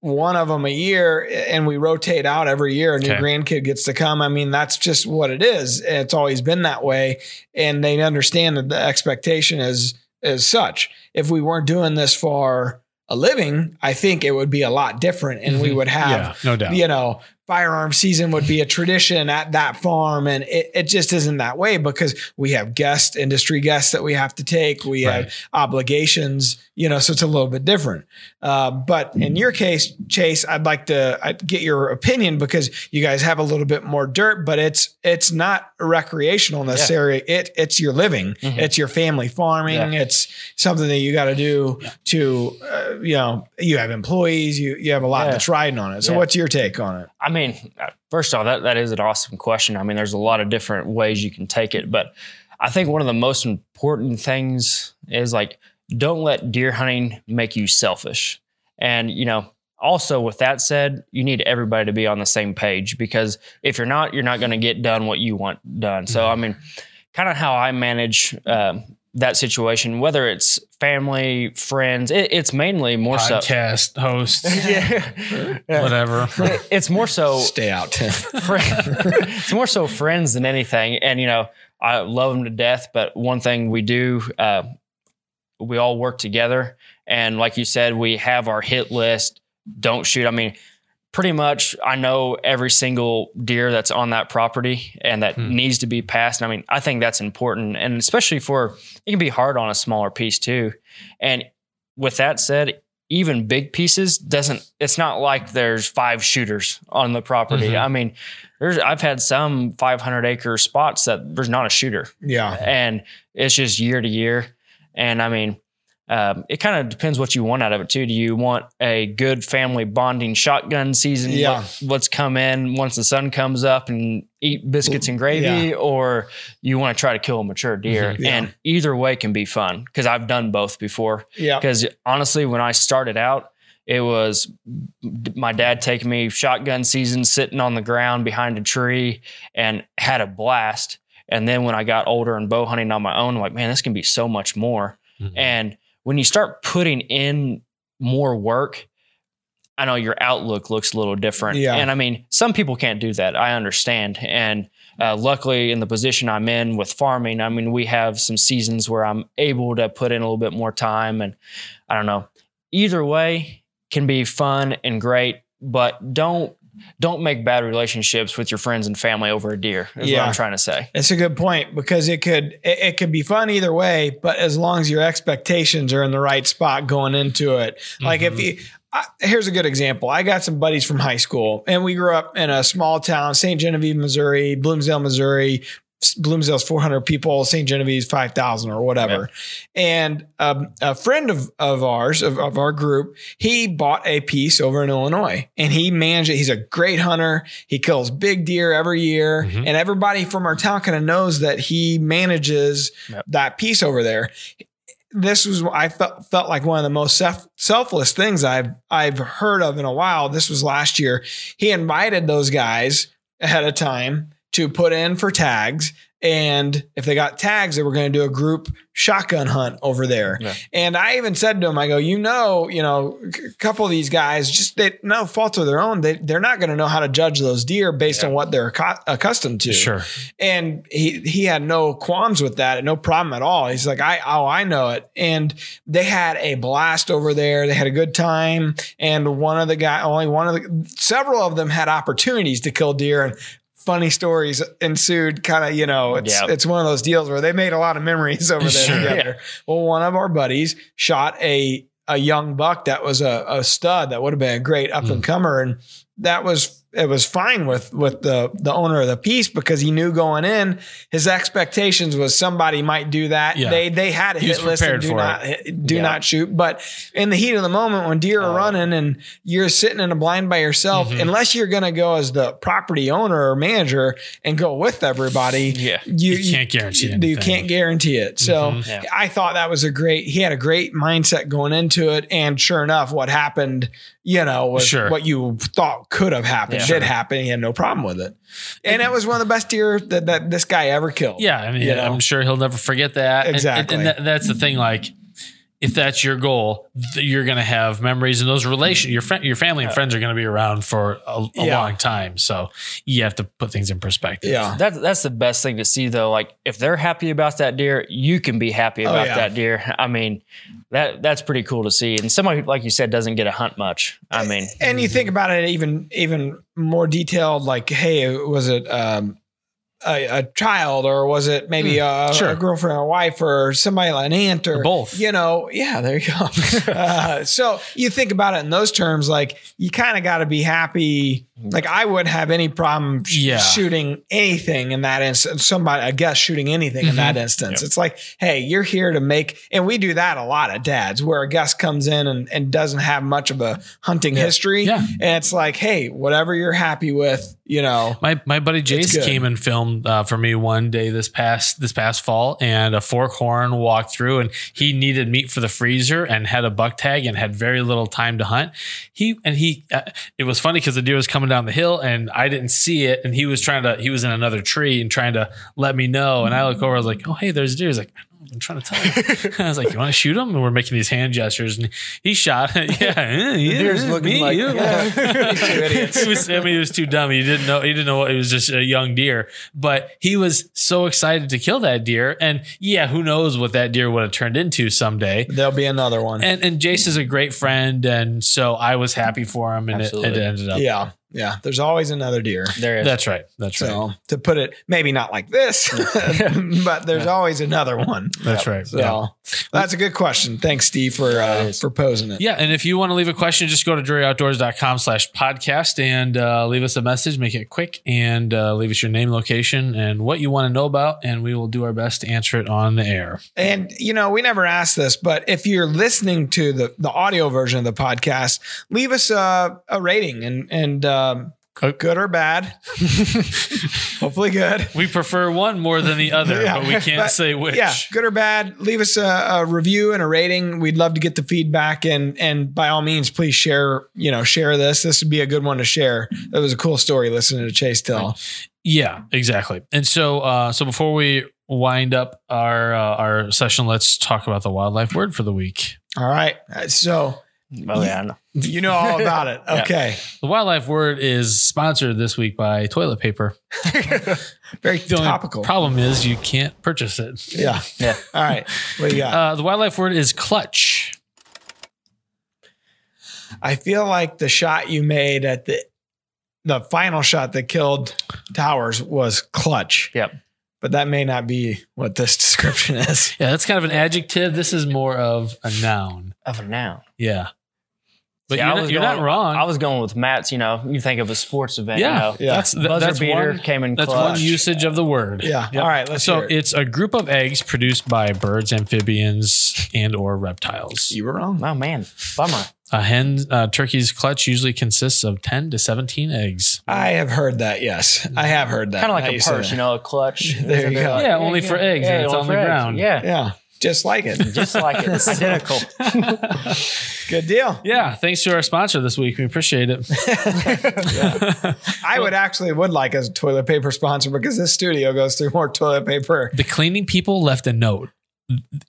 one of them a year and we rotate out every year. A new Okay. grandkid gets to come. I mean, that's just what it is. It's always been that way. And they understand that the expectation is as such. If we weren't doing this for a living, I think it would be a lot different and we Mhm. would have yeah, no doubt. you know, firearm season would be a tradition at that farm. And it, it just isn't that way because we have guests, industry guests that we have to take. We Right. have obligations, you know, so it's a little bit different. Uh, but in your case, Chase, I'd like to I'd get your opinion because you guys have a little bit more dirt, but it's it's not recreational necessarily. It it's your living. Mhm. It's your family farming. It's something that you got to do to, uh, you know, you have employees, you you have a lot Yeah. that's riding on it. So Yeah. what's your take on it? I mean, first off, that, that is an awesome question. I mean, there's a lot of different ways you can take it, but I think one of the most important things is like, don't let deer hunting make you selfish. And, you know, also with that said, you need everybody to be on the same page because if you're not, you're not going to get done what you want done. So, I mean, kind of how I manage um, that situation, whether it's family, friends, it, it's mainly more so. Podcast host, *laughs* yeah. *laughs* whatever. It's more so Stay out, *laughs* friend, it's more so friends than anything. And you know, I love them to death. But one thing we do, uh, we all work together, and like you said, we have our hit list. Don't shoot. I mean, pretty much, I know every single deer that's on that property and that Hmm. needs to be passed. And I mean, I think that's important, and especially for it can be hard on a smaller piece too. And with that said, even big pieces doesn't. It's not like there's five shooters on the property. Mhm. I mean, there's I've had some 500 acre spots that there's not a shooter, Yeah. and it's just year to year. And I mean, um, it kind of depends what you want out of it too. Do you want a good family bonding shotgun season? Yeah. Let, let's come in once the sun comes up and eat biscuits and gravy, or you want to try to kill a mature deer? Mhm. Yeah. And either way can be fun because I've done both before. Yeah. Because honestly, when I started out, it was my dad taking me shotgun season, sitting on the ground behind a tree, and had a blast. And then when I got older and bow hunting on my own, I'm like, man, this can be so much more. Mhm. And when you start putting in more work, I know your outlook looks a little different. Yeah. And I mean, some people can't do that. I understand. And uh, luckily, in the position I'm in with farming, I mean, we have some seasons where I'm able to put in a little bit more time. And I don't know. Either way can be fun and great, but don't don't make bad relationships with your friends and family over a deer. Is Yeah. what I'm trying to say. It's a good point because it could it, it could be fun either way, but as long as your expectations are in the right spot going into it. Like if Mhm. you I, here's a good example. I got some buddies from high school and we grew up in a small town, St. Genevieve, Missouri, Bloomsdale, Missouri. Bloomsdale's 400 people, St. Genevieve's 5,000 or whatever. And um, a friend of, of ours, of, of our group, he bought a piece over in Illinois and he managed it. He's a great hunter. He kills big deer every year. Mhm. And everybody from our town kind of knows that he manages Yep. that piece over there. This was I felt felt like one of the most self, selfless things I've I've heard of in a while. This was last year. He invited those guys ahead of time to put in for tags. And if they got tags, they were going to do a group shotgun hunt over there. Yeah. And I even said to him, I go, you know, you know, a couple of these guys, just they no fault of their own. They they're not going to know how to judge those deer based Yeah. on what they're accu- accustomed to. Sure. And he he had no qualms with that, no problem at all. He's like, I oh I know it. And they had a blast over there. They had a good time. And one of the guy, only one of the several of them had opportunities to kill deer and funny stories ensued. Kind of, you know, it's Yeah. it's one of those deals where they made a lot of memories *laughs* over there Sure. together. Well, one of our buddies shot a a young buck that was a, a stud that would have been a great up and comer, and that was it was fine with with the the owner of the piece because he knew going in his expectations was somebody might do that. Yeah. They they had a He hit list and do not hit- do Yeah. not shoot, but in the heat of the moment when deer are Oh. running and you're sitting in a blind by yourself, Mhm. unless you're going to go as the property owner or manager and go with everybody, Yeah. you, You can't guarantee you, anything. you can't guarantee it. So Mhm. Yeah. I thought that was a great. He had a great mindset going into it, and sure enough, what happened, you know, Sure. what you thought could have happened Yeah. did happen. He had no problem with it, and it was one of the best deer that, that this guy ever killed. Yeah, I mean, know? I'm sure he'll never forget that. And- Exactly. And, that's the thing. Like, if that's your goal, you're going to have memories and those relation your friend, your family and friends are going to be around for a, a Yeah. long time. So you have to put things in perspective. Yeah. That, that's the best thing to see, though. Like, if they're happy about that deer, you can be happy Oh, about yeah. that deer. I mean, that that's pretty cool to see. And somebody, like you said, doesn't get a hunt much. I mean, and you think about it even even more detailed like hey was it um a, a child or was it maybe a, sure. a girlfriend or wife or somebody like an aunt or, Or both. you know yeah there you go *laughs* uh, so you think about it in those terms like you kind of got to be happy like i wouldn't have any problem sh- Yeah. shooting anything in that instance somebody i guess shooting anything in Mhm. that instance it's like hey you're here to make and we do that a lot at dads where a guest comes in and, and doesn't have much of a hunting history Yeah. and it's like, hey, whatever you're happy with, you know. My my buddy Jace came and filmed uh, for me one day this past this past fall, and a fork horn walked through, and he needed meat for the freezer and had a buck tag and had very little time to hunt. He and he, uh, it was funny because the deer was coming down the hill and I didn't see it, and he was trying to he was in another tree and trying to let me know, and I look over, I was like, oh hey, there's a deer. He's like. I'm trying to tell you. *laughs* I was like, "You want to shoot him?" And we're making these hand gestures, and he shot. it. *laughs* yeah, *laughs* yeah, yeah, deer's looking me, like- you. Yeah. These two idiots. he was, I mean, he was too dumb. He didn't know. He didn't know what it was. Just a young deer, but he was so excited to kill that deer. And yeah, who knows what that deer would have turned into someday. There'll be another one. And and Jace is a great friend, and so I was happy for him, and it, it ended up. yeah. Yeah. There's always another deer. there is. That's right. That's right. So to put it, maybe not like this, *laughs* but there's always another one. That's right. So Yeah. that's a good question. Thanks, Steve, for uh, for posing it. Yeah, and if you want to leave a question, just go to druryoutdoors.com slash podcast and uh, leave us a message, make it quick, and uh, leave us your name, location, and what you want to know about, and we will do our best to answer it on the air. And you know, we never asked this, but if you're listening to the the audio version of the podcast, leave us a, a rating and and um, good or bad. *laughs* Hopefully, good. We prefer one more than the *laughs* other, Yeah, but we can't but- say which. Yeah, good or bad. Leave us a, a review and a rating. We'd love to get the feedback and and by all means, please share. You know, share this. This would be a good one to share. That was a cool story listening to Chase tell. Yeah, exactly. And so, uh, so before we wind up our uh, our session, let's talk about the wildlife word for the week. All right, so Oh, yeah. I know. you know all *laughs* about it. Yeah. Okay, The wildlife word is sponsored this week by toilet paper. *laughs* very The only topical. problem is you can't purchase it. yeah. *laughs* Yeah. All right. What do you got? Uh, the wildlife word is clutch. I feel like the shot you made at the the final shot that killed Towers was clutch. Yep. But that may not be what this description is. Yeah, that's kind of an adjective. This is more of a noun. Of a noun. Yeah. But See, you're, not, was you're going- not wrong. I was going with Matt's, you know, you think of a sports event, yeah, you know. Yeah. that's th- Buzzer that's beater one, came in That's clutch. one usage of the word. Yeah. Yep. All right. Let's so hear it. it's a group of eggs produced by birds, amphibians, and or reptiles. You were wrong. Oh man, bummer. A hen uh, turkey's clutch usually consists of ten to seventeen eggs. I have heard that. Yes, I have heard that. Kind of like you a say purse, you know, a clutch. *laughs* There you They're go. Yeah, only for eggs, and it's only on the for eggs. ground. Yeah, Yeah, just like it. *laughs* just like it. It's identical. *laughs* Good deal. Yeah, thanks to our sponsor this week. We appreciate it. *laughs* I would actually would like a toilet paper sponsor because this studio goes through more toilet paper. the cleaning people left a note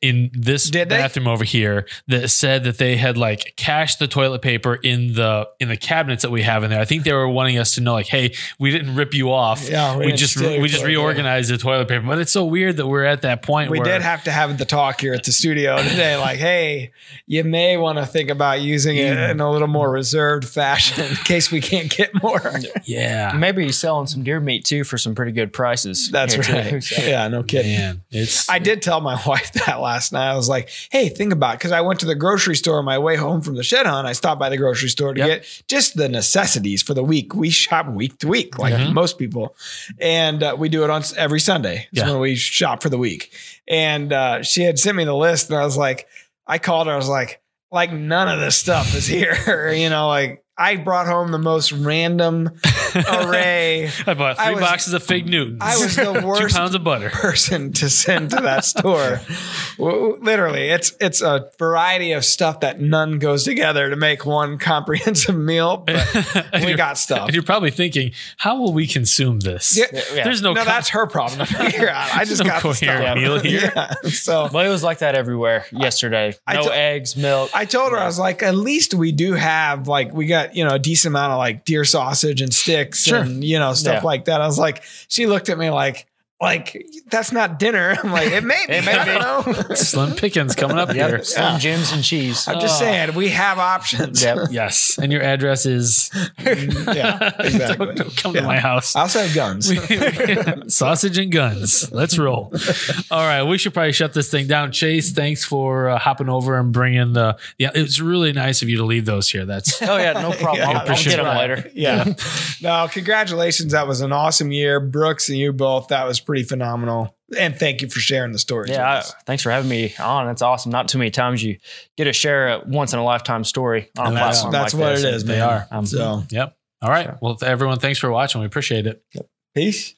in this Did they? bathroom over here that said that they had like cached the toilet paper in the in the cabinets that we have in there. I think they were wanting us to know like, hey, we didn't rip you off. Yeah, we we, just we just toilet paper." reorganized the toilet paper. But it's so weird that we're at that point We where did have to have the talk here at the studio today. Like, hey, you may want to think about using it in a little more reserved fashion in case we can't get more. yeah. Maybe he's selling some deer meat too for some pretty good prices. That's here, too. right. So- Yeah, no kidding. Man, it's I did tell my wife *laughs* that last night. I was like, hey, think about because I went to the grocery store on my way home from the shed hunt. I stopped by the grocery store to Yep. get just the necessities for the week. We shop week to week, like Mhm. most people. And uh, we do it on every Sunday. It's Yeah. when we shop for the week. And uh, she had sent me the list, and I was like, I called her. I was like, like none of this stuff is *laughs* here. you know, like I brought home the most random *laughs* array. I bought I three was- boxes of fig Newtons. I was the *laughs* Two worst pounds of butter. person to send to that store. *laughs* Literally, it's it's a variety of stuff that none goes together to make one comprehensive meal. But we got stuff. And you're probably thinking, how will we consume this? Yeah. Yeah. There's no, No, co- that's her problem to figure out. I just no got the coherent stuff. meal here. Yeah. So Well, it was like that everywhere yesterday. I No to- eggs, milk. I told her I was like, at least we do have like we got you know a decent amount of like deer sausage and sticks Sure. and you know stuff Yeah. like that. I was like, she looked at me like, like that's not dinner. *laughs* I'm like, it may be. It may I don't know. *laughs* Slim pickings coming up *laughs* here. Yep. Slim Jims and cheese. I'm just Oh. saying we have options. Yep. Yes. And your address is yeah, exactly. don't, don't come Yeah. to my house. I also have guns. Sausage and guns. Let's roll. All right, we should probably shut this thing down. Chase, thanks for uh, hopping over and bringing the. Yeah, it was really nice of you to leave those here. That's Oh yeah, no problem. Yeah, I'll, I'll get them that. later. yeah. No, congratulations. That was an awesome year. Brooks and you both. That was pretty phenomenal. And thank you for sharing the story. Yeah, I, with us. thanks for having me on. That's awesome. Not too many times you get to share a once in a lifetime story on a that's platform that's like what this. it is, They man. are. Um, So yep. All right. Well, everyone, thanks for watching. We appreciate it. peace.